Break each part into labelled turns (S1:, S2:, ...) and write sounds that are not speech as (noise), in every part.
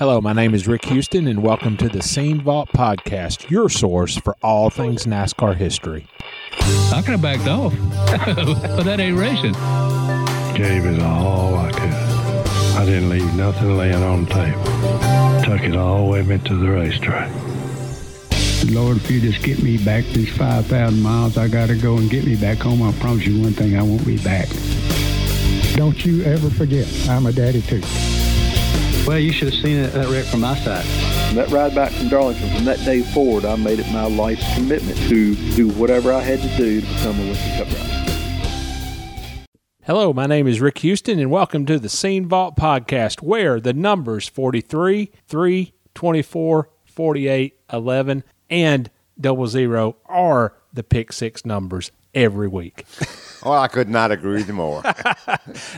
S1: Hello, my name is Rick Houston, and welcome to the Scene Vault Podcast, your source for all things NASCAR history.
S2: I could have backed off, (laughs) but that ain't racing.
S3: Gave it all I could. I didn't leave nothing laying on the table. Took it all the way into the racetrack.
S2: Lord, if you just get me back these 5,000 miles, I got to go and get me back home. I promise you one thing, I won't be back.
S4: Don't you ever forget, I'm a daddy too.
S5: Well, you should have seen it, that wreck from my side.
S6: That ride back from Darlington, from that day forward, I made it my life's commitment to do whatever I had to do to become a Winston Cup driver.
S1: Hello, my name is Rick Houston, and welcome to the Scene Vault Podcast, where the numbers 43, 3, 24, 48, 11, and double zero are the pick six numbers every week. (laughs)
S7: Well, I could not agree more. (laughs)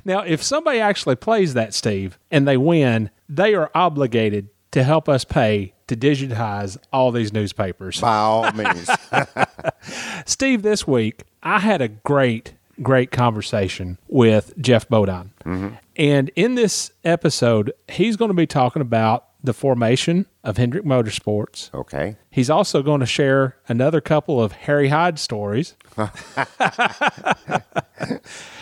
S1: Now, if somebody actually plays that, Steve, and they win, they are obligated to help us pay to digitize all these newspapers.
S7: By all means. (laughs)
S1: Steve, this week, I had a great, great conversation with Geoff Bodine. Mm-hmm. And in this episode, he's going to be talking about the formation of Hendrick Motorsports.
S7: Okay.
S1: He's also going to share another couple of Harry Hyde stories. (laughs)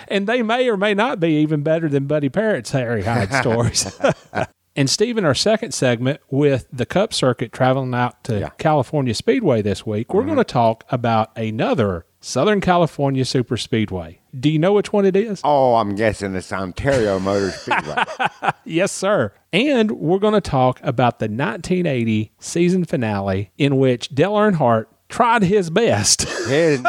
S1: and they may or may not be even better than Buddy Parrott's Harry Hyde stories. (laughs) and Steve, in our second segment with the Cup Circuit traveling out to
S7: Yeah.
S1: California Speedway this week, we're mm-hmm. going to talk about another Southern California Super Speedway. Do you know which one it is?
S7: Oh, I'm guessing it's Ontario Motor Speedway. (laughs)
S1: Yes, sir. And we're going to talk about the 1980 season finale in which Dale Earnhardt tried his best. (laughs)
S7: his,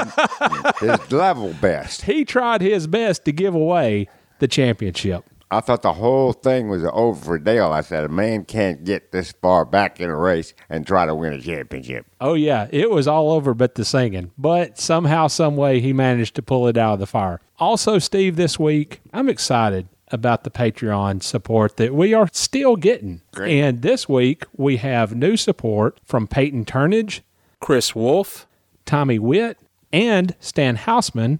S7: his level best.
S1: he tried his best to give away the championship.
S7: I thought the whole thing was over for Dale. I said, a man can't get this far back in a race and try to win a championship.
S1: Oh yeah, it was all over but the singing. But somehow, some way, he managed to pull it out of the fire. Also, Steve, this week I'm excited about the Patreon support that we are still getting.
S7: Great.
S1: And this week we have new support from Peyton Turnage, Chris Wolf, Tommy Witt, and Stan Hausman.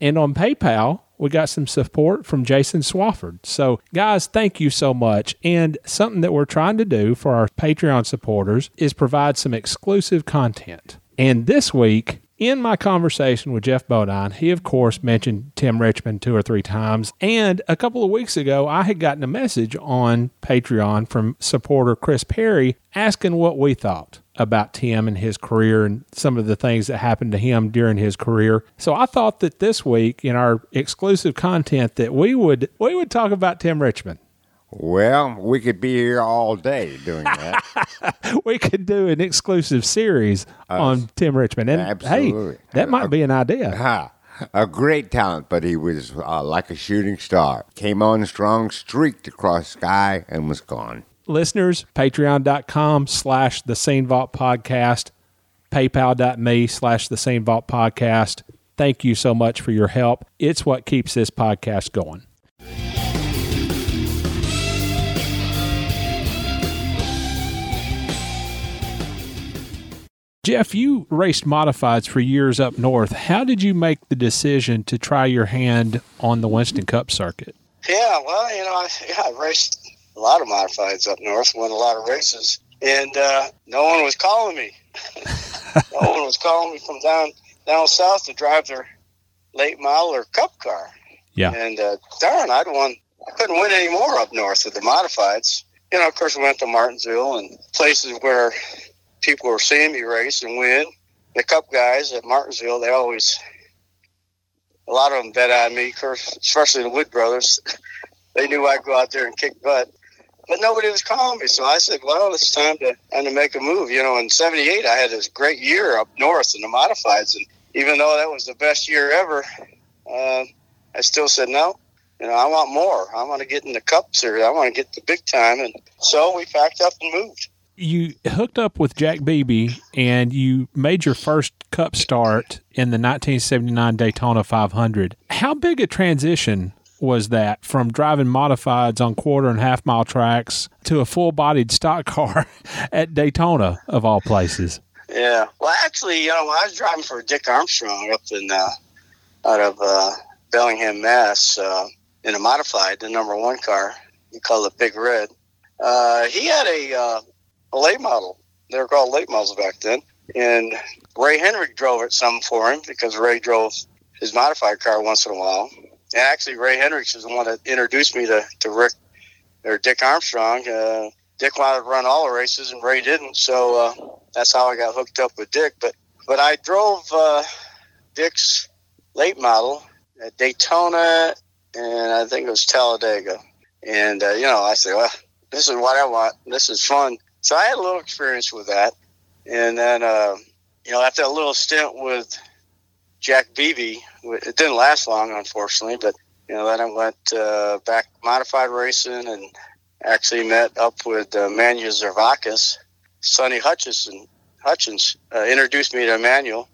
S1: And on PayPal, we got some support from Jason Swafford. So, guys, thank you so much. And something that we're trying to do for our Patreon supporters is provide some exclusive content. And this week, In my conversation with Geoff Bodine, he of course mentioned Tim Richmond two or three times. And a couple of weeks ago, I had gotten a message on Patreon from supporter Chris Perry asking what we thought about Tim and his career and some of the things that happened to him during his career. So I thought that this week in our exclusive content that we would we would talk about Tim Richmond.
S7: Well, we could be here all day doing that. (laughs)
S1: we could do an exclusive series on Tim Richmond. And absolutely. hey, that might be an idea. (laughs)
S7: Ha. A great talent, but he was uh, like a shooting star. Came on strong, streaked across sky, and was gone.
S1: Listeners, patreon.com slash the Scene Vault podcast, paypal.me slash the Scene Vault podcast. Thank you so much for your help. It's what keeps this podcast going. Geoff, you raced modifieds for years up north. How did you make the decision to try your hand on the Winston Cup circuit?
S8: Yeah, well, you know, I, yeah, I raced a lot of modifieds up north, won a lot of races, and uh, no one was calling me. (laughs) no one was calling me from down down south to drive their late model or cup car.
S1: Yeah.
S8: And uh, darn, I'd won. I couldn't win any more up north with the modifieds. You know, of course, we went to Martinsville and places where people were seeing me race and win. The Cup guys at Martinsville, they always, a lot of them bet on me, especially the Wood brothers. (laughs) they knew I'd go out there and kick butt. But nobody was calling me, so I said, "Well, it's time to time to make a move." You know, in '78, I had this great year up north in the modifieds, and even though that was the best year ever, uh, I still said no. You know, I want more. I want to get in the Cup Series. I want to get the big time, and so we packed up and moved
S1: you hooked up with Jack Beebe and you made your first cup start in the 1979 Daytona 500. How big a transition was that from driving modifieds on quarter and half mile tracks to a full bodied stock car (laughs) at Daytona, of all places?
S8: Yeah. Well, actually, you know, I was driving for Dick Armstrong up in uh, out of uh, Bellingham, Mass, uh, in a modified, the number one car. We call it Big Red. Uh, he had a uh, a late model. They were called late models back then. And Ray Hendrick drove it some for him because Ray drove his modified car once in a while. And actually, Ray Hendricks is the one that introduced me to, to Rick or Dick Armstrong. Uh, Dick wanted to run all the races, and Ray didn't. So uh, that's how I got hooked up with Dick. But but I drove uh, Dick's late model at Daytona, and I think it was Talladega. And uh, you know, I said, well, this is what I want. This is fun. So I had a little experience with that. And then, uh, you know, after a little stint with Jack Beebe, it didn't last long, unfortunately, but, you know, then I went uh, back modified racing and actually met up with uh, Manuel Zervakis. Sonny Hutchison, Hutchins uh, introduced me to Emmanuel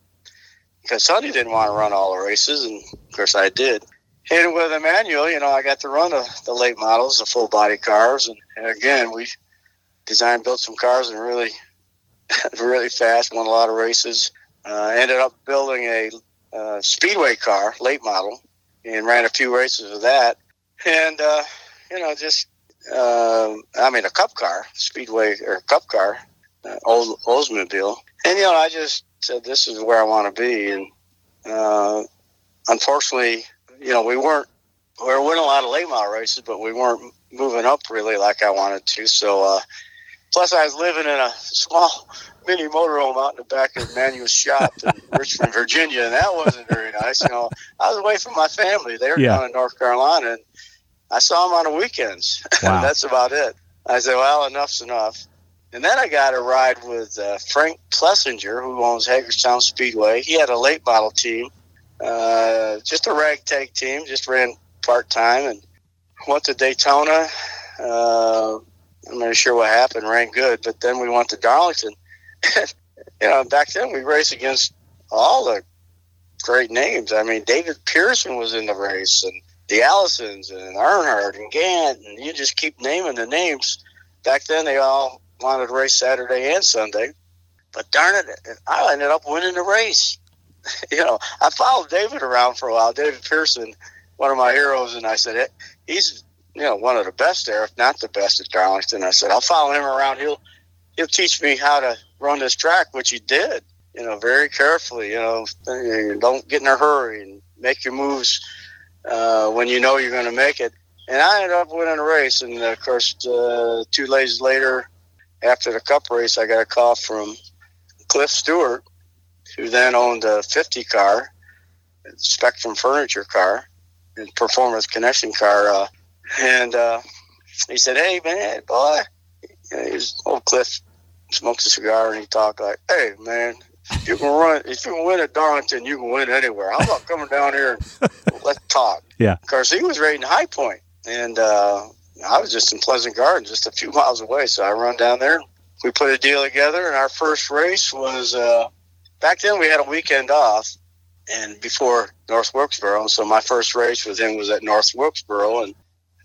S8: because Sonny didn't want to run all the races, and of course I did. And with Emmanuel, you know, I got to run the, the late models, the full body cars, and, and again, we designed, built some cars, and really, (laughs) really fast. Won a lot of races. Uh, ended up building a uh, speedway car, late model, and ran a few races with that. And uh, you know, just uh, I mean, a cup car, speedway or cup car, uh, old Oldsmobile. And you know, I just said this is where I want to be. And uh, unfortunately, you know, we weren't we were winning a lot of late model races, but we weren't moving up really like I wanted to. So Plus, I was living in a small (laughs) mini motorhome out in the back of Manuel's shop in (laughs) Richmond, Virginia, and that wasn't very nice. You know, I was away from my family. They were yeah. down in North Carolina, and I saw them on the weekends. (laughs) Wow. That's about it. I said, well, enough's enough. And then I got a ride with uh, Frank Plessinger, who owns Hagerstown Speedway. He had a late model team, uh, just a ragtag team, just ran part time, and went to Daytona. Uh, I'm not sure what happened. Ran good, but then we went to Darlington. (laughs) you know, back then we raced against all the great names. I mean, David Pearson was in the race, and the Allisons, and Earnhardt, and Gant, and you just keep naming the names. Back then, they all wanted to race Saturday and Sunday. But darn it, I ended up winning the race. (laughs) you know, I followed David around for a while. David Pearson, one of my heroes, and I said, he's you know, one of the best there, if not the best at Darlington. I said, I'll follow him around. He'll he'll teach me how to run this track, which he did. you know, very carefully. You know, don't get in a hurry and make your moves uh, when you know you're going to make it. And I ended up winning a race. And of course, uh, two days later, after the Cup race, I got a call from Cliff Stewart, who then owned a 50 car, Spectrum Furniture car, and Performance Connection car. Uh, and uh, he said, "Hey man, boy," he was old Cliff smokes a cigar and he talked like, "Hey man, if you can run, if you can win at Darlington, you can win anywhere. How about coming down here and (laughs) let's talk?"
S1: Yeah,
S8: because he was rating High Point, and uh, I was just in Pleasant Garden, just a few miles away. So I run down there. We put a deal together, and our first race was uh, back then. We had a weekend off, and before North Wilkesboro. So my first race with him was at North Wilkesboro, and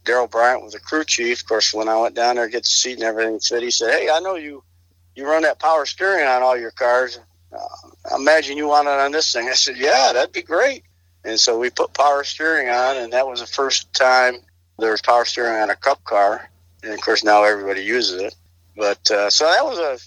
S8: Daryl Bryant was the crew chief. Of course, when I went down there to get the seat and everything fit, he said, "Hey, I know you you run that power steering on all your cars. Uh, imagine you want it on this thing." I said, "Yeah, that'd be great." And so we put power steering on, and that was the first time there was power steering on a Cup car. And of course, now everybody uses it. But uh, so that was a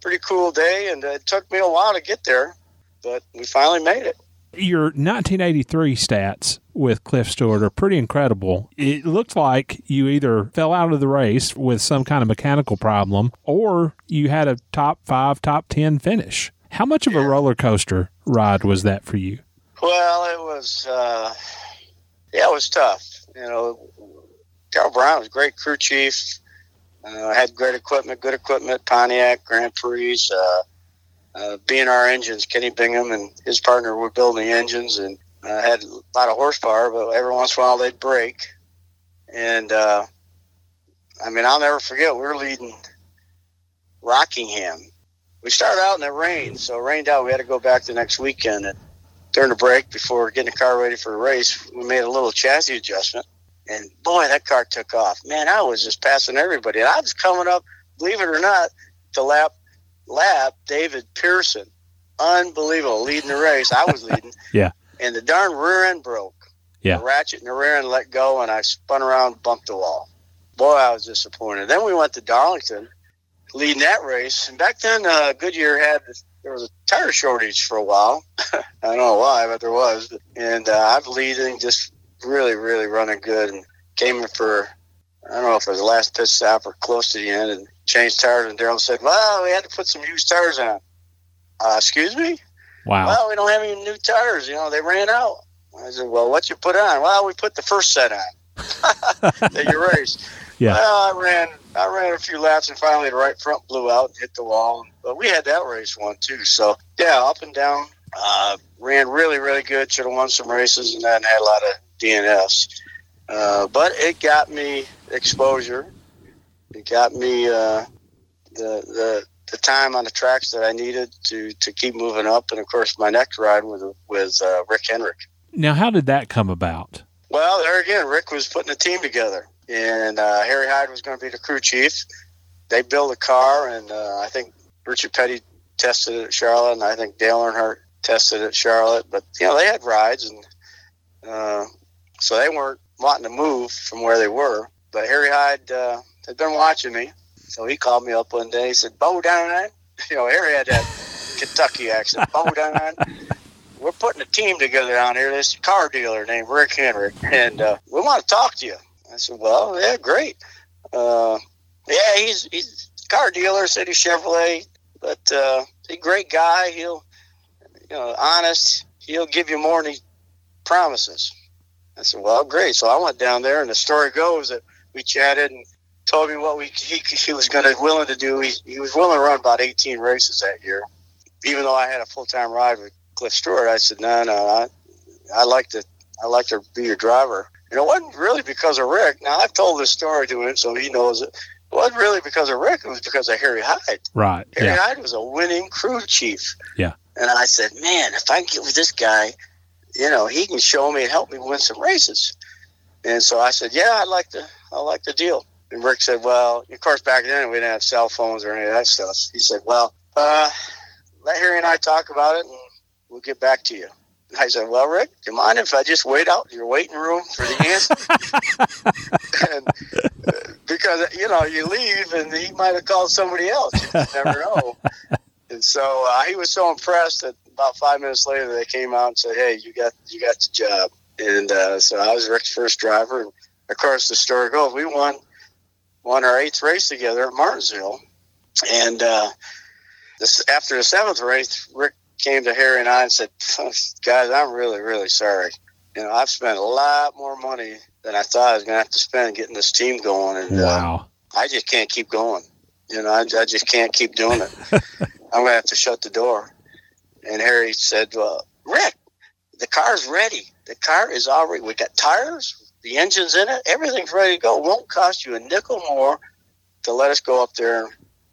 S8: pretty cool day, and it took me a while to get there, but we finally made it.
S1: Your 1983 stats with Cliff Stewart are pretty incredible. It looked like you either fell out of the race with some kind of mechanical problem or you had a top five, top 10 finish. How much of a roller coaster ride was that for you?
S8: Well, it was, uh, yeah, it was tough. You know, Carl Brown was a great crew chief. Uh, had great equipment, good equipment, Pontiac, Grand Prix, uh, uh, B&R engines. Kenny Bingham and his partner were building the engines and uh, had a lot of horsepower, but every once in a while they'd break. And uh, I mean, I'll never forget. We were leading Rockingham. We started out in the rain, so it rained out. We had to go back the next weekend and during the break before getting the car ready for the race. We made a little chassis adjustment, and boy, that car took off. Man, I was just passing everybody. And I was coming up, believe it or not, to lap lap David Pearson. Unbelievable, leading the race. I was leading. (laughs)
S1: yeah.
S8: And the darn rear end broke.
S1: Yeah.
S8: The ratchet in the rear end let go, and I spun around, bumped the wall. Boy, I was disappointed. Then we went to Darlington, leading that race. And back then, uh, Goodyear had there was a tire shortage for a while. (laughs) I don't know why, but there was. And uh, I'm leading, just really, really running good, and came in for I don't know if it was the last pit stop or close to the end, and changed tires. And Daryl said, "Well, we had to put some used tires on." Uh, excuse me.
S1: Wow.
S8: Well, we don't have any new tires. You know, they ran out. I said, "Well, what you put on?" Well, we put the first set on that you raced.
S1: Yeah.
S8: Well, I ran, I ran a few laps, and finally the right front blew out and hit the wall. But we had that race one too. So yeah, up and down. Uh, ran really, really good. Should have won some races, and then had a lot of DNFs. Uh, but it got me exposure. It got me uh, the the the time on the tracks that I needed to to keep moving up, and of course my next ride was with uh, Rick Hendrick.
S1: Now, how did that come about?
S8: Well, there again, Rick was putting a team together, and uh, Harry Hyde was going to be the crew chief. They built a car, and uh, I think Richard Petty tested it at Charlotte, and I think Dale Earnhardt tested it at Charlotte. But you know, they had rides, and uh, so they weren't wanting to move from where they were. But Harry Hyde uh, had been watching me, so he called me up one day. He said, "Bo down, (laughs) you know, Harry had that Kentucky accent. Bo down, (laughs) we're putting a team together down here. This car dealer named Rick Hendrick, and uh, we want to talk to you." I said, "Well, yeah, great. Uh, yeah, he's he's a car dealer, City Chevrolet, but uh, he's a great guy. He'll, you know, honest. He'll give you more than he promises." I said, "Well, great." So I went down there, and the story goes that we chatted and told me what we he, he was going to willing to do. He, he was willing to run about 18 races that year, even though I had a full time ride with Cliff Stewart. I said, "No, no, I I like to I like to be your driver." And it wasn't really because of Rick. Now I've told this story to him, so he knows it. It wasn't really because of Rick. It was because of Harry Hyde.
S1: Right.
S8: Harry
S1: yeah.
S8: Hyde was a winning crew chief.
S1: Yeah.
S8: And I said, man, if I can get with this guy, you know, he can show me and help me win some races. And so I said, yeah, I'd like to, I like the deal. And Rick said, well, of course, back then we didn't have cell phones or any of that stuff. He said, well, uh, let Harry and I talk about it and we'll get back to you. And I said, well, Rick, do you mind if I just wait out in your waiting room for the (laughs) answer? and, uh, because, you know, you leave and he might have called somebody else. You never know. (laughs) And so uh, he was so impressed that about five minutes later they came out and said, "Hey, you got you got the job." And uh, so I was Rick's first driver. And of course, the story goes we won won our eighth race together at Martinsville. And uh, this after the seventh race, Rick came to Harry and I and said, "Guys, I'm really really sorry. You know, I've spent a lot more money than I thought I was going to have to spend getting this team going, and
S1: wow,
S8: uh, I just can't keep going." You know, I, I just can't keep doing it. (laughs) I'm going to have to shut the door. And Harry said, well, Rick, the car's ready. The car is already, we got tires, the engine's in it, everything's ready to go. It won't cost you a nickel more to let us go up there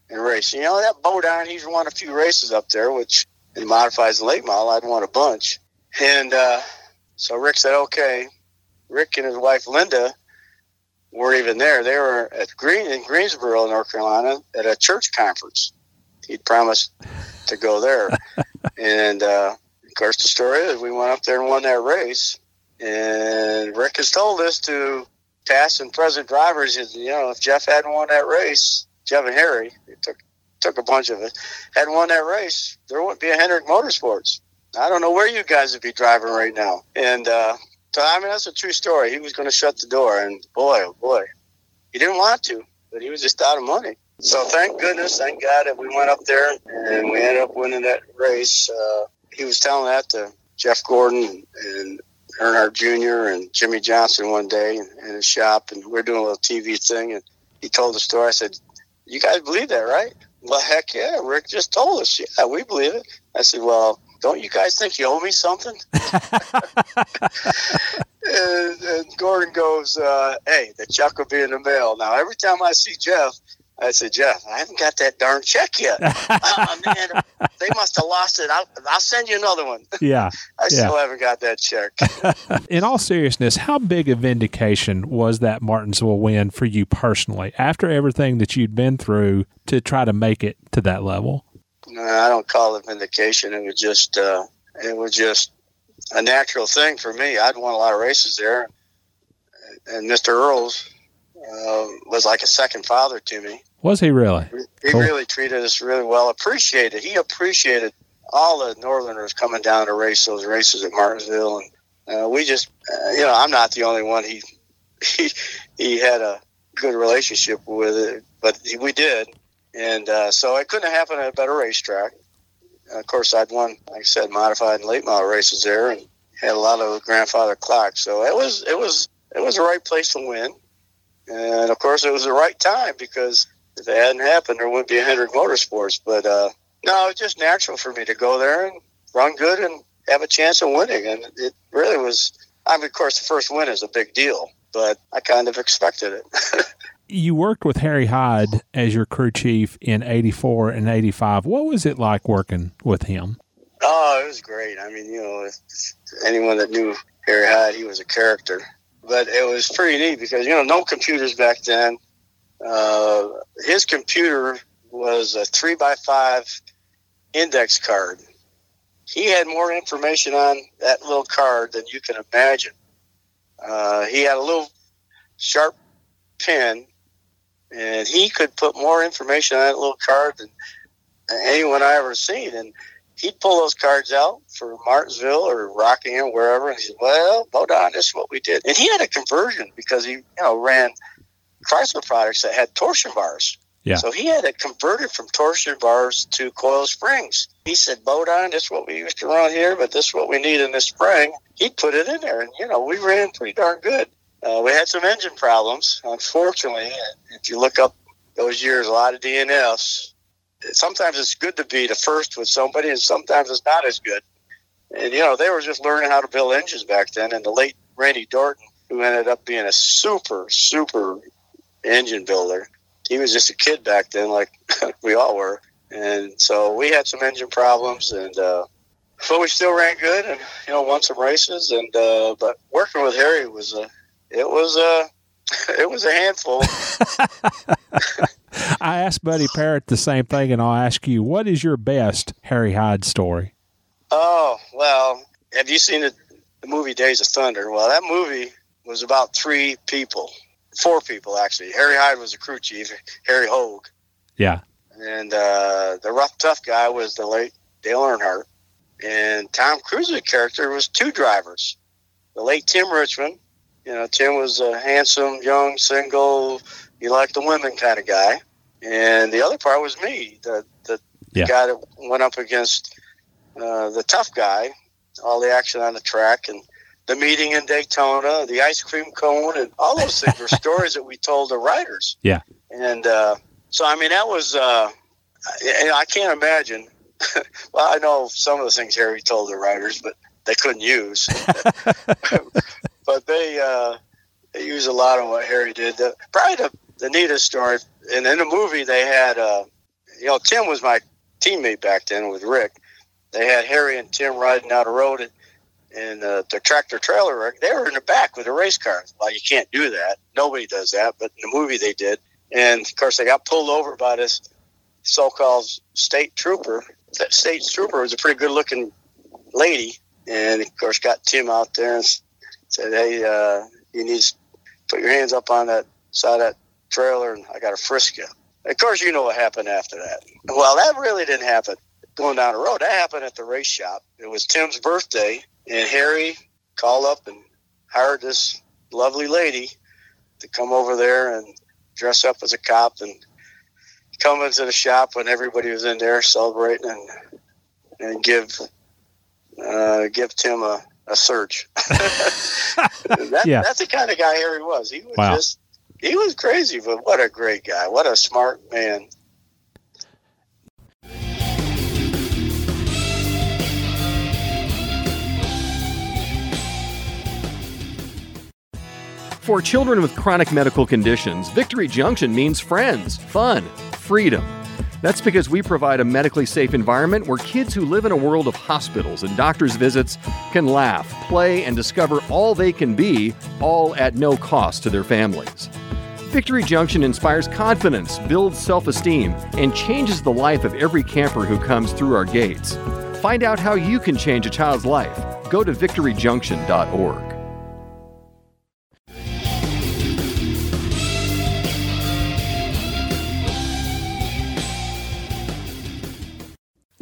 S8: and race. You know, that Bodine, he's won a few races up there, which in modifies the late model, I'd won a bunch. And uh, so Rick said, okay. Rick and his wife, Linda, weren't even there. They were at Green in Greensboro, North Carolina, at a church conference. He'd promised to go there, (laughs) and uh, of course, the story is we went up there and won that race. And Rick has told us to past and present drivers, you know, if Geoff hadn't won that race, Geoff and Harry, took took a bunch of it, hadn't won that race, there wouldn't be a Hendrick Motorsports. I don't know where you guys would be driving right now. And uh, so, I mean, that's a true story. He was going to shut the door, and boy, oh boy, he didn't want to, but he was just out of money. So thank goodness, thank God that we went up there and we ended up winning that race. Uh, he was telling that to Jeff Gordon and Earnhardt Jr. and Jimmie Johnson one day in, in his shop, and we are doing a little TV thing, and he told the story. I said, "You guys believe that, right?" Well, heck yeah, Rick just told us. Yeah, we believe it. I said, "Well, don't you guys think you owe me something? (laughs) and, and, Gordon goes, uh, hey, the check will be in the mail. Now, every time I see Jeff, I said, Jeff, I haven't got that darn check yet. oh, (laughs) man, they must have lost it. I'll, I'll send you another one. (laughs)
S1: Yeah.
S8: I
S1: yeah.
S8: still haven't got that check. (laughs)
S1: in all seriousness, how big a vindication was that Martinsville win for you personally after everything that you'd been through to try to make it to that level?
S8: No, I don't call it vindication. It was just uh, it was just a natural thing for me. I'd won a lot of races there, and Mr. Earles uh, was like a second father to me.
S1: Was he really?
S8: He cool. really treated us really well. Appreciated. He appreciated all the Northerners coming down to race those races at Martinsville, and uh, we just, uh, you know, I'm not the only one. He (laughs) he he had a good relationship with it, but we did and uh, so it couldn't have happened at a better racetrack. And of course, I'd won, like I said, modified and late model races there, and had a lot of grandfather clocks. So it was it was it was the right place to win, and of course, it was the right time because if it hadn't happened, there wouldn't be a Hendrick Motorsports. But uh, no, it's just natural for me to go there and run good and have a chance of winning, and it really was. I mean, of course, the first win is a big deal, but I kind of expected it. (laughs)
S1: you worked with Harry Hyde as your crew chief in 84 and 85. What was it like working with him?
S8: Oh, it was great. I mean, you know, anyone that knew Harry Hyde, he was a character. But it was pretty neat because, you know, no computers back then. Uh, his computer was a three by five index card. He had more information on that little card than you can imagine. Uh, he had a little sharp pen and he could put more information on that little card than anyone I ever seen. And he'd pull those cards out for Martinsville or Rockingham, wherever, and he said, "Well, Bodine, this is what we did." And he had a conversion because he, you know, ran Chrysler products that had torsion bars.
S1: Yeah.
S8: So he had it converted from torsion bars to coil springs. He said, Bodine, this is what we used to run here, but this is what we need in this spring. He'd put it in there, and, you know, we ran pretty darn good. Uh, we had some engine problems, unfortunately. If you look up those years, a lot of DNFs. Sometimes it's good to be the first with somebody, and sometimes it's not as good. And you know, they were just learning how to build engines back then. And the late Randy Dorton, who ended up being a super, super engine builder, he was just a kid back then, like (laughs) we all were. And so we had some engine problems, and uh, but we still ran good, and you know, won some races. And uh, but working with Harry was a it was a (laughs) it was a handful. (laughs)
S1: I asked Buddy Parrott the same thing, and I'll ask you, what is your best Harry Hyde story?
S8: Oh well, have you seen the, the movie Days of Thunder? Well, that movie was about three people, four people actually. Harry Hyde was the crew chief, Harry Hogge.
S1: Yeah.
S8: and uh, the rough tough guy was the late Dale Earnhardt, and Tom Cruise's character was two drivers. The late Tim Richmond, you know, Tim was a handsome, young, single, you like the women kind of guy, and the other part was me, the the,
S1: Yeah.
S8: guy that went up against uh, the tough guy, all the action on the track, and the meeting in Daytona, the ice cream cone, and all those things were (laughs) stories that we told the writers.
S1: Yeah.
S8: And uh, so, I mean, that was, uh, I, I can't imagine. (laughs) well, I know some of the things Harry told the writers, but they couldn't use. (laughs) but they, uh, they use a lot of what Harry did. The, probably the, the neatest story, and in the movie, they had, uh, you know, Tim was my teammate back then with Rick. They had Harry and Tim riding down the road, and, and uh, the tractor trailer. They were in the back with the race cars. Well, you can't do that. Nobody does that, but in the movie they did. And of course, they got pulled over by this so-called state trooper. That state trooper was a pretty good-looking lady, and of course, got Tim out there and said, "Hey, uh, you need to put your hands up on that side of that trailer, and I got to frisk you." Of course, you know what happened after that. Well, that really didn't happen going down the road. That happened at the race shop. It was Tim's birthday, and Harry called up and hired this lovely lady to come over there and dress up as a cop and come into the shop when everybody was in there celebrating and and give uh, give Tim a, a search. (laughs) that,
S1: Yeah.
S8: That's the kind of guy Harry was. He was
S1: Wow.
S8: just he was crazy, but what a great guy. What a smart man.
S9: For children with chronic medical conditions, Victory Junction means friends, fun, freedom. That's because we provide a medically safe environment where kids who live in a world of hospitals and doctors' visits can laugh, play, and discover all they can be, all at no cost to their families. Victory Junction inspires confidence, builds self esteem, and changes the life of every camper who comes through our gates. Find out how you can change a child's life. Go to victoryjunction.org.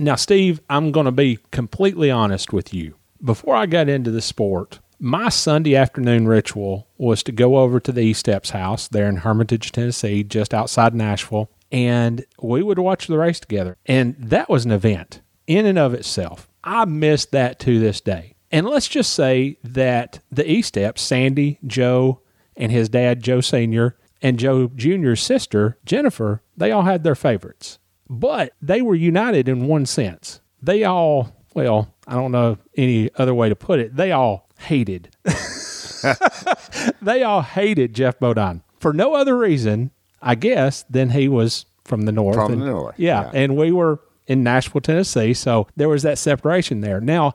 S1: Now, Steve, I'm going to be completely honest with you. Before I got into the sport, my Sunday afternoon ritual was to go over to the E Steps house there in Hermitage, Tennessee, just outside Nashville, and we would watch the race together. And that was an event in and of itself. I miss that to this day. And let's just say that the E Steps, Sandy, Joe, and his dad, Joe Sr., and Joe Jr.'s sister, Jennifer, they all had their favorites but they were united in one sense. They all, well, I don't know any other way to put it, they all hated. (laughs) they all hated Geoff Bodine for no other reason, I guess, than he was from the north.
S7: From
S1: and-
S7: the north,
S1: Yeah,
S7: yeah.
S1: and we were in Nashville, Tennessee, so there was that separation there. Now,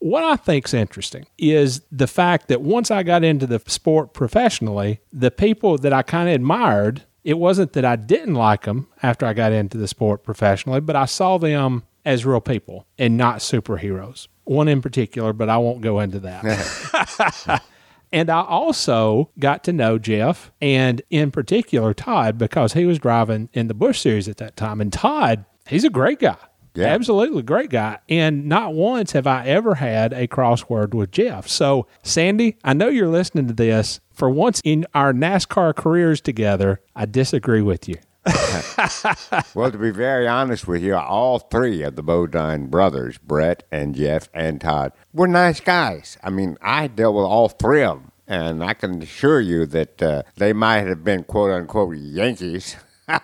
S1: what I think's interesting is the fact that once I got into the sport professionally, the people that I kind of admired, it wasn't that I didn't like them after I got into the sport professionally, but I saw them as real people and not superheroes. One in particular, but I won't go into that. (laughs) (laughs) And I also got to know Geoff and in particular Todd because he was driving in the Busch series at that time. And Todd, he's a great guy.
S7: Yeah.
S1: Absolutely great guy. And not once have I ever had a crossword with Geoff. So, Sandy, I know you're listening to this. For once in our NASCAR careers together, I disagree with you. (laughs)
S7: well, to be very honest with you, all three of the Bodine brothers, Brett and Geoff and Todd, were nice guys. I mean, I dealt with all three of them, and I can assure you that uh, they might have been quote unquote Yankees. (laughs) (laughs)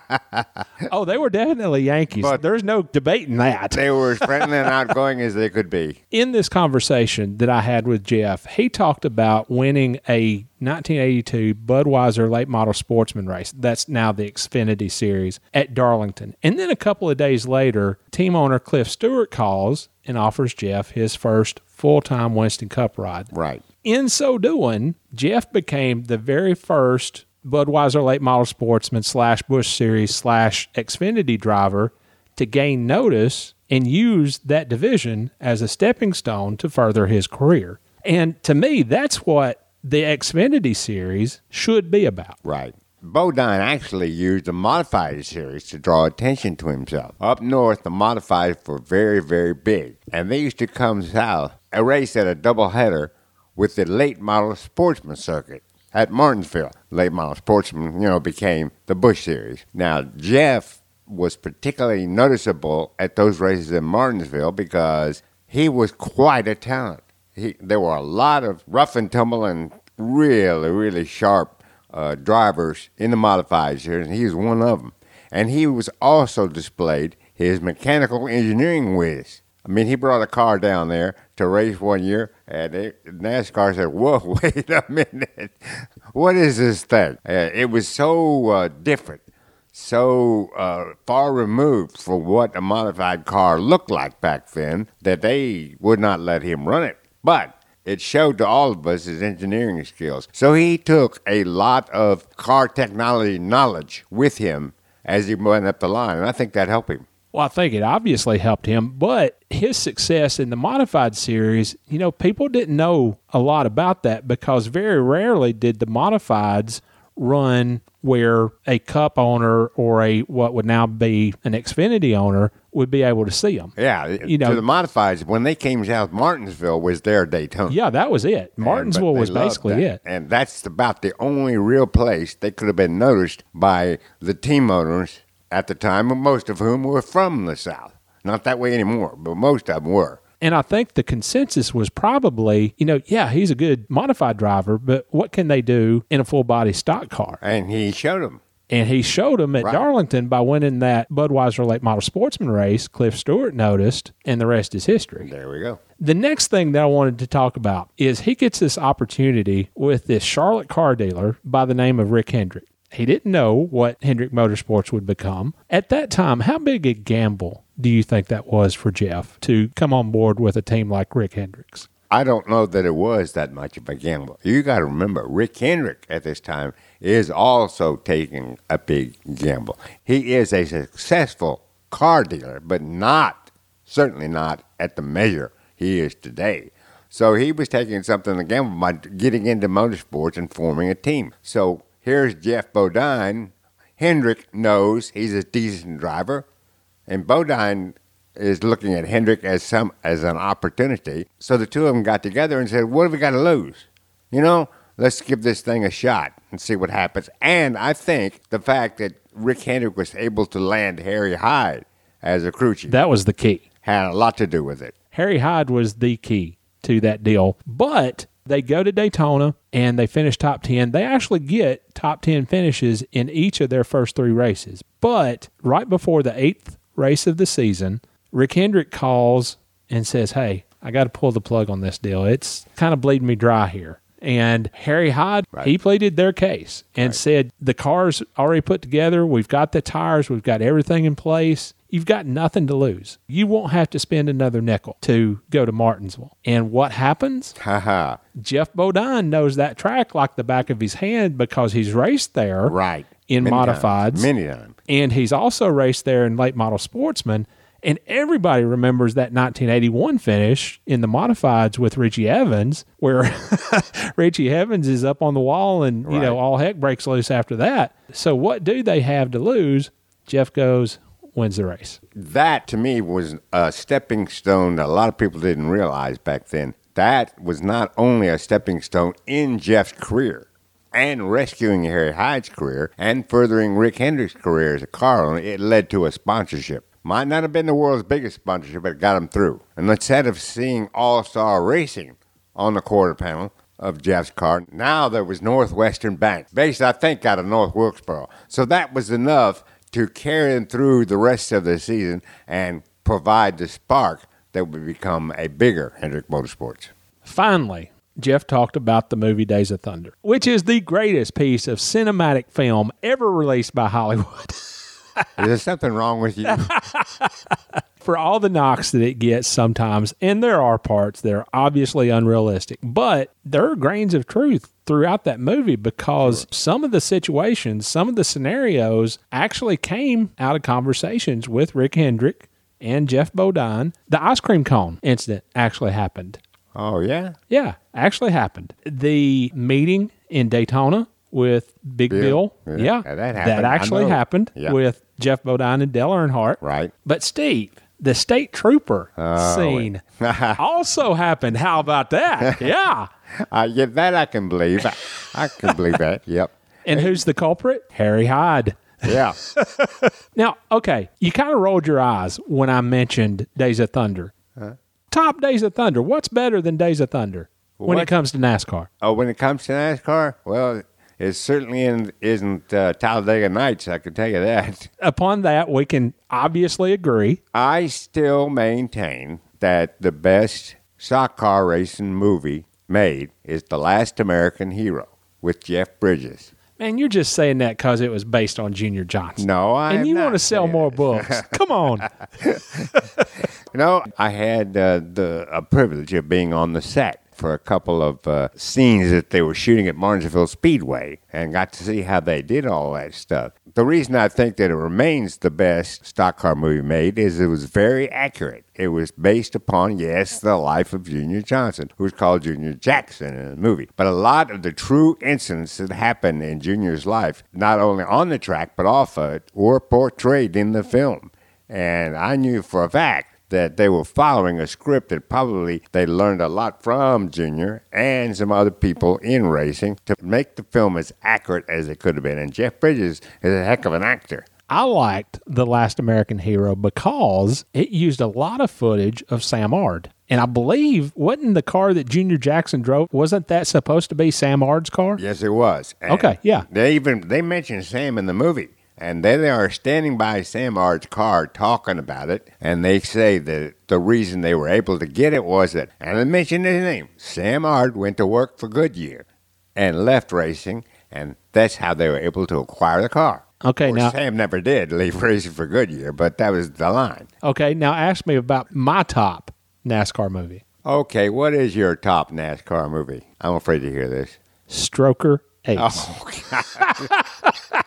S1: Oh, they were definitely Yankees.
S7: But-
S1: There's no debating that.
S7: They were as (laughs) friendly and outgoing as they could be.
S1: in this conversation that I had with Geoff, he talked about winning a 1982 Budweiser late model sportsman race. That's now the Xfinity series at Darlington. And then a couple of days later, team owner Cliff Stewart calls and offers Geoff his first full time Winston Cup ride.
S7: Right.
S1: In so doing, Geoff became the very first Budweiser late model sportsman slash Busch series slash Xfinity driver to gain notice and use that division as a stepping stone to further his career. And to me, that's what the Xfinity series should be about.
S7: Right. Bodine actually used the modified series to draw attention to himself. Up north, the modifieds were very, very big, and they used to come south, a race at a doubleheader with the late model sportsman circuit at Martinsville. Late model sportsman, you know, became the Busch series. Now, Geoff was particularly noticeable at those races in Martinsville because he was quite a talent. He, there were a lot of rough and tumble and really, really sharp uh, drivers in the modifieds here, and he was one of them. And he was also displayed his mechanical engineering whiz. I mean, he brought a car down there to race one year, and it, NASCAR said, "Whoa, (laughs) wait a minute, what is this thing?" Uh, it was so uh, different, so uh, far removed from what a modified car looked like back then that they would not let him run it. But it showed to all of us his engineering skills. So he took a lot of car technology knowledge with him as he went up the line, and I think that helped him.
S1: Well, I think it obviously helped him, but his success in the modified series, you know, people didn't know a lot about that because very rarely did the modifieds run where a cup owner or a what would now be an Xfinity owner would be able to see them.
S7: Yeah,
S1: You know-
S7: to the modifieds when they came out. Martinsville was their Daytona.
S1: Yeah, that was it. Martinsville was basically
S7: that.
S1: it.
S7: and that's about the only real place they could have been noticed by the team owners at the time, most of whom were from the South. Not that way anymore, but most of them were.
S1: And I think the consensus was probably, you know, yeah, he's a good modified driver, but what can they do in a full body stock car?
S7: And he showed them.
S1: And he showed them at
S7: Right.
S1: Darlington by winning that Budweiser late model sportsman race. Cliff Stewart noticed, and the rest is history.
S7: There we go.
S1: The next thing that I wanted to talk about is he gets this opportunity with this Charlotte car dealer by the name of Rick Hendrick. He didn't know what Hendrick Motorsports would become. At that time, how big a gamble do you think that was for Geoff to come on board with a team like Rick Hendricks?
S7: I don't know that it was that much of a gamble. You got to remember, Rick Hendrick at this time is also taking a big gamble. He is a successful car dealer, but not, certainly not at the measure he is today. So he was taking something to gamble by getting into motorsports and forming a team. So here's Geoff Bodine. Hendrick knows he's a decent driver, and Bodine is looking at Hendrick as some as an opportunity. So the two of them got together and said, "What have we got to lose? You know, let's give this thing a shot and see what happens." And I think the fact that Rick Hendrick was able to land Harry Hyde as a crew chief
S1: That was the key.
S7: had a lot to do with it.
S1: Harry Hyde was the key to that deal. But they go to Daytona and they finish top 10. They actually get top 10 finishes in each of their first three races. But right before the eighth race of the season, Rick Hendrick calls and says, Hey, I got to pull the plug on this deal. It's kind of bleeding me dry here. And Harry Hyde, he pleaded their case and said, The car's already put together. We've got the tires. We've got everything in place. You've got nothing to lose. You won't have to spend another nickel to go to Martinsville. And what happens?
S7: Ha ha.
S1: Geoff Bodine knows that track like the back of his hand because he's raced there
S7: Right.
S1: in
S7: Many times.
S1: modifieds.
S7: Many times.
S1: And he's also raced there in late model sportsman. And everybody remembers that 1981 finish in the modifieds with Richie Evans, where (laughs) Richie Evans is up on the wall and, you know, all heck breaks loose after that. So, what do they have to lose? Geoff goes, wins the race.
S7: That to me was a stepping stone that a lot of people didn't realize back then. That was not only a stepping stone in Geoff's career and rescuing Harry Hyde's career and furthering Rick Hendrick's career as a car owner, it led to a sponsorship. Might not have been the world's biggest sponsorship, but it got him through. And instead of seeing All Star Racing on the quarter panel of Geoff's car, now there was Northwestern Bank, based, I think, out of North Wilkesboro. So that was enough to carry him through the rest of the season and provide the spark that would become a bigger Hendrick Motorsports.
S1: Finally, Geoff talked about the movie Days of Thunder, which is the greatest piece of cinematic film ever released by Hollywood.
S7: Is there something wrong with you? (laughs)
S1: For all the knocks that it gets sometimes, and there are parts that are obviously unrealistic, but there are grains of truth throughout that movie because some of the situations, some of the scenarios actually came out of conversations with Rick Hendrick and Geoff Bodine. The ice cream cone incident actually happened.
S7: Oh, yeah?
S1: Yeah, actually happened. The meeting in Daytona with Big Bill.
S7: Bill.
S1: Yeah,
S7: Yeah, that happened. I
S1: actually happened
S7: Yeah.
S1: with Geoff Bodine and Dale Earnhardt.
S7: Right.
S1: But Steve, the state trooper
S7: Oh,
S1: scene (laughs) also happened. How about that? (laughs) Yeah.
S7: Uh, yeah, that I can believe. I, I can believe that. (laughs) Yep.
S1: And who's the culprit? Harry Hyde.
S7: Yeah.
S1: Now, okay, you kind of rolled your eyes when I mentioned Days of Thunder. Top Days of Thunder. What's better than Days of Thunder when it comes to NASCAR?
S7: Oh, when it comes to NASCAR, well, it certainly isn't uh, Talladega Nights. I can tell you that. (laughs)
S1: Upon that, we can obviously agree.
S7: I still maintain that the best stock car racing movie made is The Last American Hero with Jeff Bridges.
S1: Man, you're just saying that because it was based on Junior Johnson.
S7: No, I
S1: and you want to sell more books. (laughs) Come on. (laughs)
S7: You know, I had uh, the a privilege of being on the set for a couple of uh, scenes that they were shooting at Martinsville Speedway and got to see how they did all that stuff. The reason I think that it remains the best stock car movie made is it was very accurate. It was based upon, yes, the life of Junior Johnson, who was called Junior Jackson in the movie. But a lot of the true incidents that happened in Junior's life, not only on the track but off of it, were portrayed in the film. And I knew for a fact that they were following a script that probably they learned a lot from Junior and some other people in racing to make the film as accurate as it could have been. And Jeff Bridges is a heck of an actor.
S1: I liked The Last American Hero because it used a lot of footage of Sam Ard. And I believe, wasn't the car that Junior Jackson drove, wasn't that supposed to be Sam Ard's car?
S7: Yes, it was. And
S1: Okay, yeah.
S7: They even they mentioned Sam in the movie. And then they are standing by Sam Ard's car talking about it, and they say that the reason they were able to get it was that, and they mentioned his name, Sam Ard went to work for Goodyear and left racing, and that's how they were able to acquire the car.
S1: Okay,
S7: course,
S1: now-
S7: Sam never did leave (laughs) racing for Goodyear, but that was the line.
S1: Okay, now ask me about my top NASCAR movie
S7: Okay, what is your top NASCAR movie? I'm afraid to hear this.
S1: Stroker Ace.
S7: Oh, (laughs)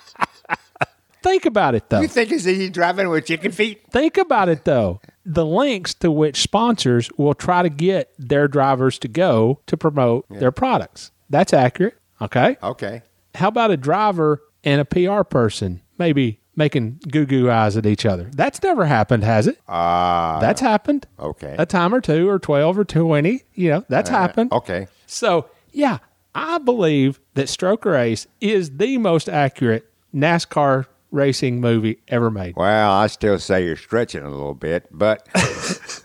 S1: Think about it, though.
S7: You think it's easy driving with chicken feet?
S1: Think about it though. The links to which sponsors will try to get their drivers to go to promote their products. That's accurate. Okay.
S7: Okay.
S1: How about a driver and a PR person maybe making goo goo eyes at each other? That's never happened, has it?
S7: Ah.
S1: That's happened.
S7: Okay.
S1: A time or two or 12 or 20. You know, that's
S7: Uh,
S1: happened.
S7: Okay.
S1: So, yeah, I believe that Stroker Ace is the most accurate NASCAR racing movie ever made.
S7: Well, I still say you're stretching a little bit, but (laughs)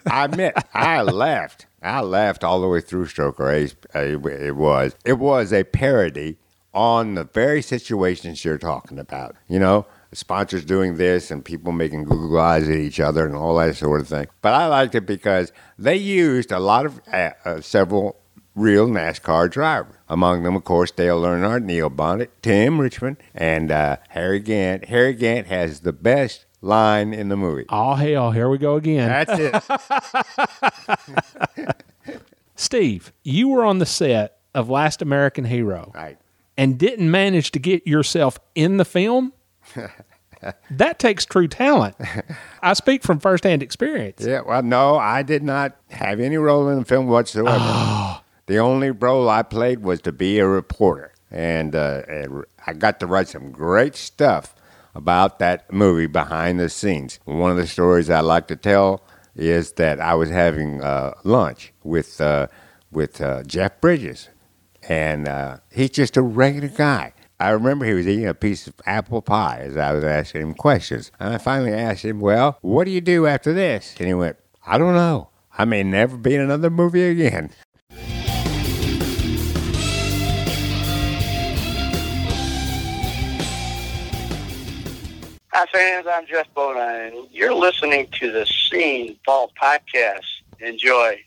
S7: I admit I laughed. I laughed all the way through Stroker Ace. It was it was a parody on the very situations you're talking about. You know, sponsors doing this and people making Google eyes at each other and all that sort of thing. But I liked it because they used a lot of uh, uh, several real NASCAR drivers. Among them, of course, Dale Earnhardt, Neil Bonnett, Tim Richmond, and uh, Harry Gant. Harry Gant has the best line in the movie.
S1: Oh, hell, here we go again.
S7: That's it. (laughs)
S1: Steve, you were on the set of Last American Hero
S7: right.
S1: and didn't manage to get yourself in the film. (laughs) that takes true talent. I speak from firsthand experience.
S7: Yeah, well, no, I did not have any role in the film whatsoever. The only role I played was to be a reporter, and, uh, I got to write some great stuff about that movie behind the scenes. One of the stories I like to tell is that I was having uh, lunch with uh, with uh, Jeff Bridges, and uh, he's just a regular guy. I remember he was eating a piece of apple pie as I was asking him questions. And I finally asked him, Well, what do you do after this? And he went, I don't know. I may never be in another movie again.
S8: Hi, fans. I'm Geoff Bodine. You're listening to the Scene Vault Podcast. Enjoy.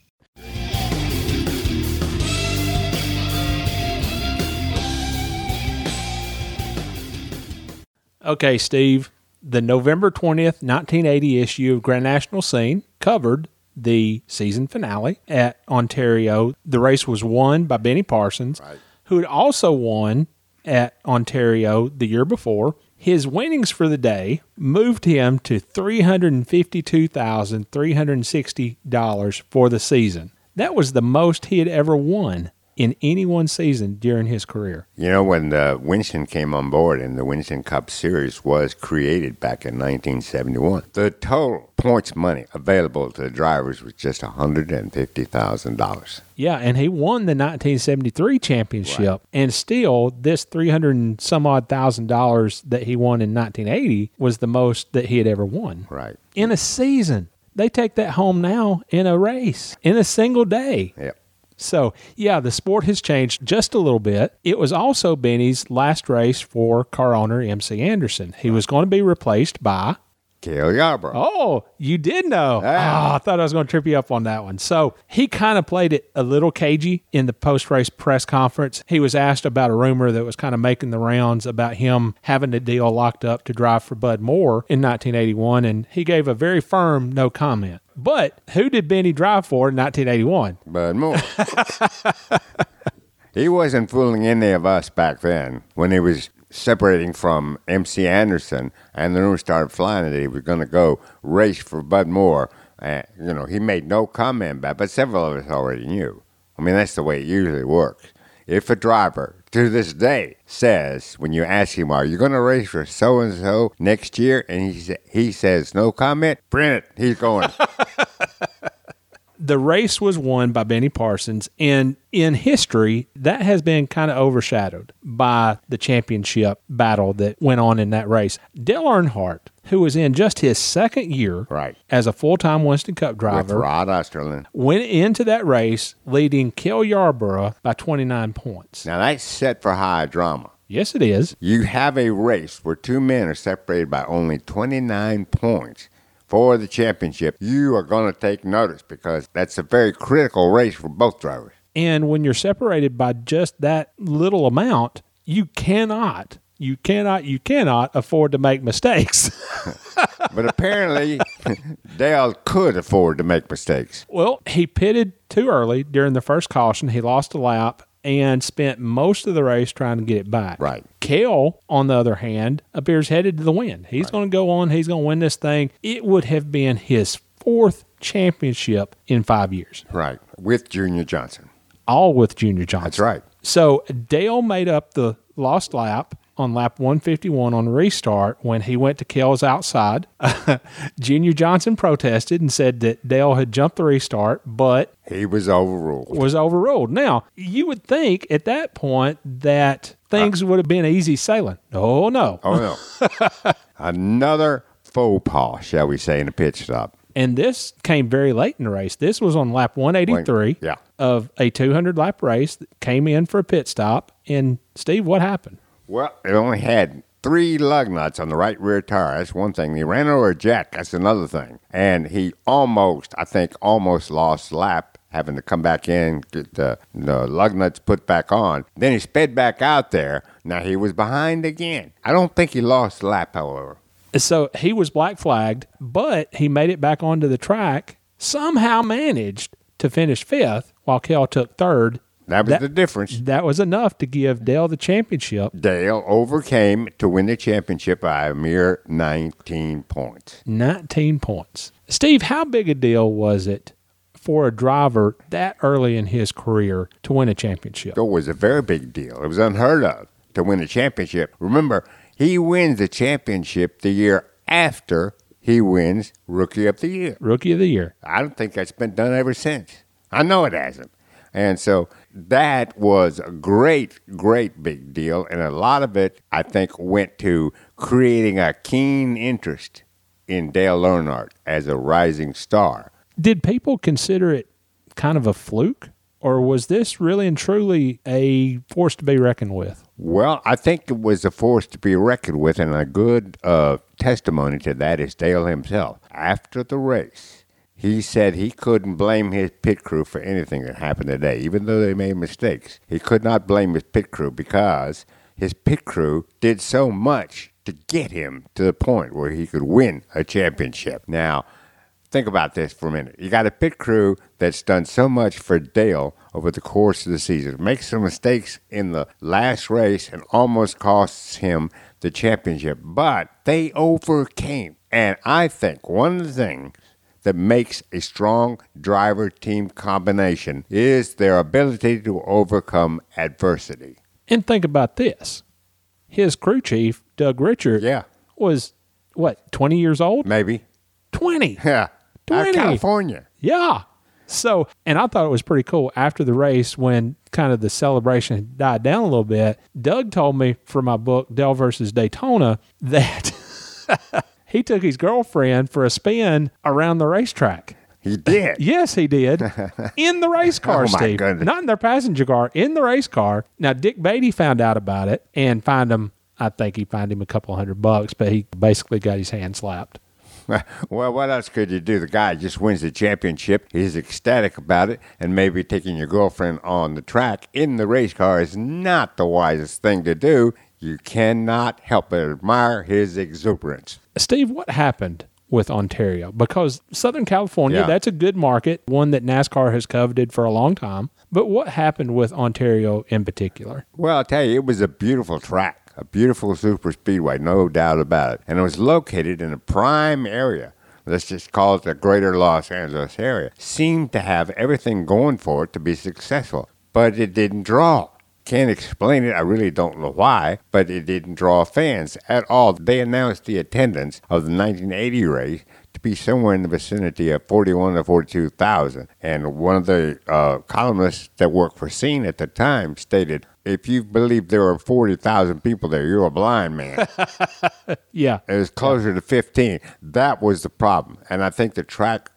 S1: Okay, Steve. The November 20th, 1980 issue of Grand National Scene covered the season finale at Ontario. The race was won by Benny Parsons, who had also won at Ontario the year before. His winnings for the day moved him to $352,360 for the season. That was the most he had ever won in any one season during his career.
S7: You know, when the Winston came on board and the Winston Cup Series was created back in 1971, the total points money available to the drivers was just $150,000.
S1: Yeah, and he won the 1973 championship, and still, this 300 and some odd thousand dollars that he won in 1980 was the most that he had ever won.
S7: Right.
S1: In a season. They take that home now in a race, in a single day.
S7: Yep.
S1: So, yeah, the sport has changed just a little bit. It was also Benny's last race for car owner MC Anderson. He was going to be replaced by
S7: Cale Yarborough.
S1: Oh, you did know. Oh, I thought I was going to trip you up on that one. So he kind of played it a little cagey in the post race press conference. He was asked about a rumor that was kind of making the rounds about him having a deal locked up to drive for Bud Moore in 1981, and he gave a very firm no comment. But who did Benny drive for in 1981?
S7: Bud Moore. (laughs) he wasn't fooling any of us back then when he was separating from MC Anderson, and the rumor started flying that he was going to go race for Bud Moore. And, you know, he made no comment about it, but several of us already knew. I mean, that's the way it usually works. If a driver to this day says, when you ask him, Are you going to race for so and so next year? And he, sa- he says, No comment, print it. He's going. (laughs)
S1: the race was won by Benny Parsons, and in history, that has been kind of overshadowed by the championship battle that went on in that race. Dale Earnhardt, who was in just his second year
S7: right.
S1: as a full time Winston Cup
S7: with
S1: driver,
S7: Rod Osterlund.
S1: went into that race leading Cale Yarborough by 29 points.
S7: Now, that's set for high drama.
S1: Yes, it is.
S7: You have a race where two men are separated by only 29 points for the championship. You are going to take notice because that's a very critical race for both drivers.
S1: And when you're separated by just that little amount, you cannot, you cannot, you cannot afford to make mistakes. (laughs)
S7: But apparently, (laughs) Dale could afford to make mistakes.
S1: Well, he pitted too early during the first caution. He lost a lap and spent most of the race trying to get it back.
S7: Right.
S1: Cale, on the other hand, appears headed to the win. He's going to go on. He's going to win this thing. It would have been his fourth championship in five years,
S7: Right. With Junior Johnson.
S1: all with Junior Johnson.
S7: That's right.
S1: So Dale made up the lost lap on lap 151 on restart when he went to Cale's outside. (laughs) Junior Johnson protested and said that Dale had jumped the restart, but
S7: He was overruled.
S1: was overruled. Now, you would think at that point that things would have been easy sailing. Oh, no.
S7: Oh, no. (laughs) Another faux pas, shall we say, in a pit stop.
S1: And this came very late in the race. This was on lap 183
S7: Yeah.
S1: of a 200 lap race that came in for a pit stop. And Steve, what happened?
S7: Well, it only had three lug nuts on the right rear tire. That's one thing. He ran over a jack. That's another thing. And he almost, I think, almost lost lap having to come back in, get the, the lug nuts put back on. Then he sped back out there. Now he was behind again. I don't think he lost lap, however.
S1: So he was black flagged, but he made it back onto the track, somehow managed to finish fifth while Cale took third.
S7: That was the difference.
S1: That was enough to give Dale the championship.
S7: Dale overcame to win the championship by a mere 19 points.
S1: 19 points. Steve, how big a deal was it for a driver that early in his career to win a championship?
S7: It was a very big deal. It was unheard of to win a championship. Remember, he wins the championship the year after he wins Rookie of the Year.
S1: Rookie of the Year.
S7: I don't think that's been done ever since. I know it hasn't. And so that was a great, great big deal. And a lot of it, I think, went to creating a keen interest in Dale Earnhardt as a rising star.
S1: Did people consider it kind of a fluke? Or was this really and truly a force to be reckoned with?
S7: Well, I think it was a force to be reckoned with, and a good uh, testimony to that is Dale himself. After the race, he said he couldn't blame his pit crew for anything that happened today, even though they made mistakes. He could not blame his pit crew because his pit crew did so much to get him to the point where he could win a championship. Now, think about this for a minute. You got a pit crew that's done so much for Dale over the course of the season, makes some mistakes in the last race and almost costs him the championship, but they overcame. And I think one things that makes a strong driver team combination is their ability to overcome adversity.
S1: And think about this. His crew chief, Doug Richert,
S7: Yeah,
S1: was what, 20 years old?
S7: maybe.
S1: 20. (laughs)
S7: Yeah. 20. Out
S1: 20.
S7: of California.
S1: Yeah. So, and I thought it was pretty cool after the race when kind of the celebration died down a little bit. Doug told me for my book, Dale versus Daytona, (laughs) that he took his girlfriend for a spin around the racetrack.
S7: He did. (laughs)
S1: Yes, he did. (laughs) In the race car,
S7: Oh,
S1: Steve.
S7: goodness.
S1: Not in their passenger car, in the race car. Now, Dick Beaty found out about it and fined him, I think he fined him a couple hundred bucks, but he basically got his hand slapped. (laughs)
S7: Well, what else could you do? The guy just wins the championship. He's ecstatic about it, and maybe taking your girlfriend on the track in the race car is not the wisest thing to do. You cannot help but admire his exuberance.
S1: Steve, what happened with Ontario? Because Southern California,
S7: Yeah.
S1: that's a good market, one that NASCAR has coveted for a long time. But what happened with Ontario in particular?
S7: Well, I'll tell you, it was a beautiful track, a beautiful super speedway, no doubt about it. And it was located in a prime area. Let's just call it the greater Los Angeles area. Seemed to have everything going for it to be successful, but it didn't draw. Can't explain it. I really don't know why, but it didn't draw fans at all. They announced the attendance of the 1980 race to be somewhere in the vicinity of 41 to 42,000. And one of the uh, columnists that worked for Scene at the time stated, if you believe there were 40,000 people there, you're a blind man. (laughs)
S1: Yeah.
S7: It was closer to 15. That was the problem. And I think the track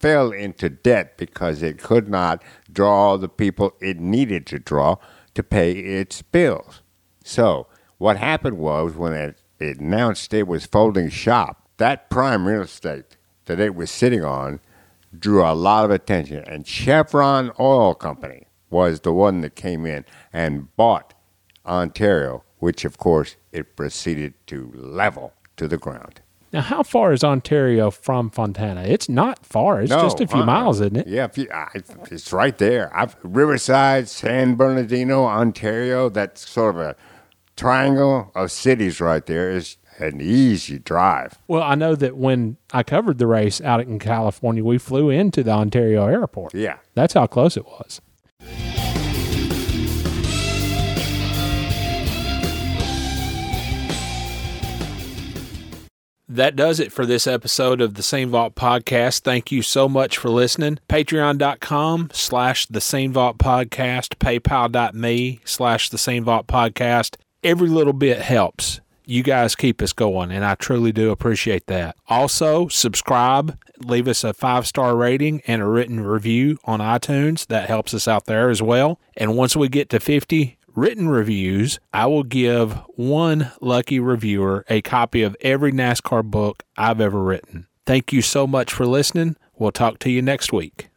S7: fell into debt because it could not draw the people it needed to draw to pay its bills. So, what happened was when it, it announced it was folding shop, that prime real estate that it was sitting on drew a lot of attention. And Chevron Oil Company was the one that came in and bought Ontario, which of course it proceeded to level to the ground.
S1: Now, how far is Ontario from Fontana? It's not far. It's
S7: No,
S1: just a few
S7: uh-uh.
S1: miles, isn't it?
S7: Yeah, I, it's right there. I've, Riverside, San Bernardino, Ontario. That's sort of a triangle of cities right there. Is an easy drive.
S1: Well, I know that when I covered the race out in California, we flew into the Ontario airport.
S7: Yeah.
S1: That's how close it was. That does it for this episode of the Scene Vault Podcast. Thank you so much for listening. Patreon.com slash the Scene Vault Podcast, PayPal.me slash the Scene Vault Podcast. Every little bit helps. You guys keep us going, and I truly do appreciate that. Also, subscribe, leave us a five star rating and a written review on iTunes. That helps us out there as well. And once we get to 50, written reviews, I will give one lucky reviewer a copy of every NASCAR book I've ever written. Thank you so much for listening. We'll talk to you next week.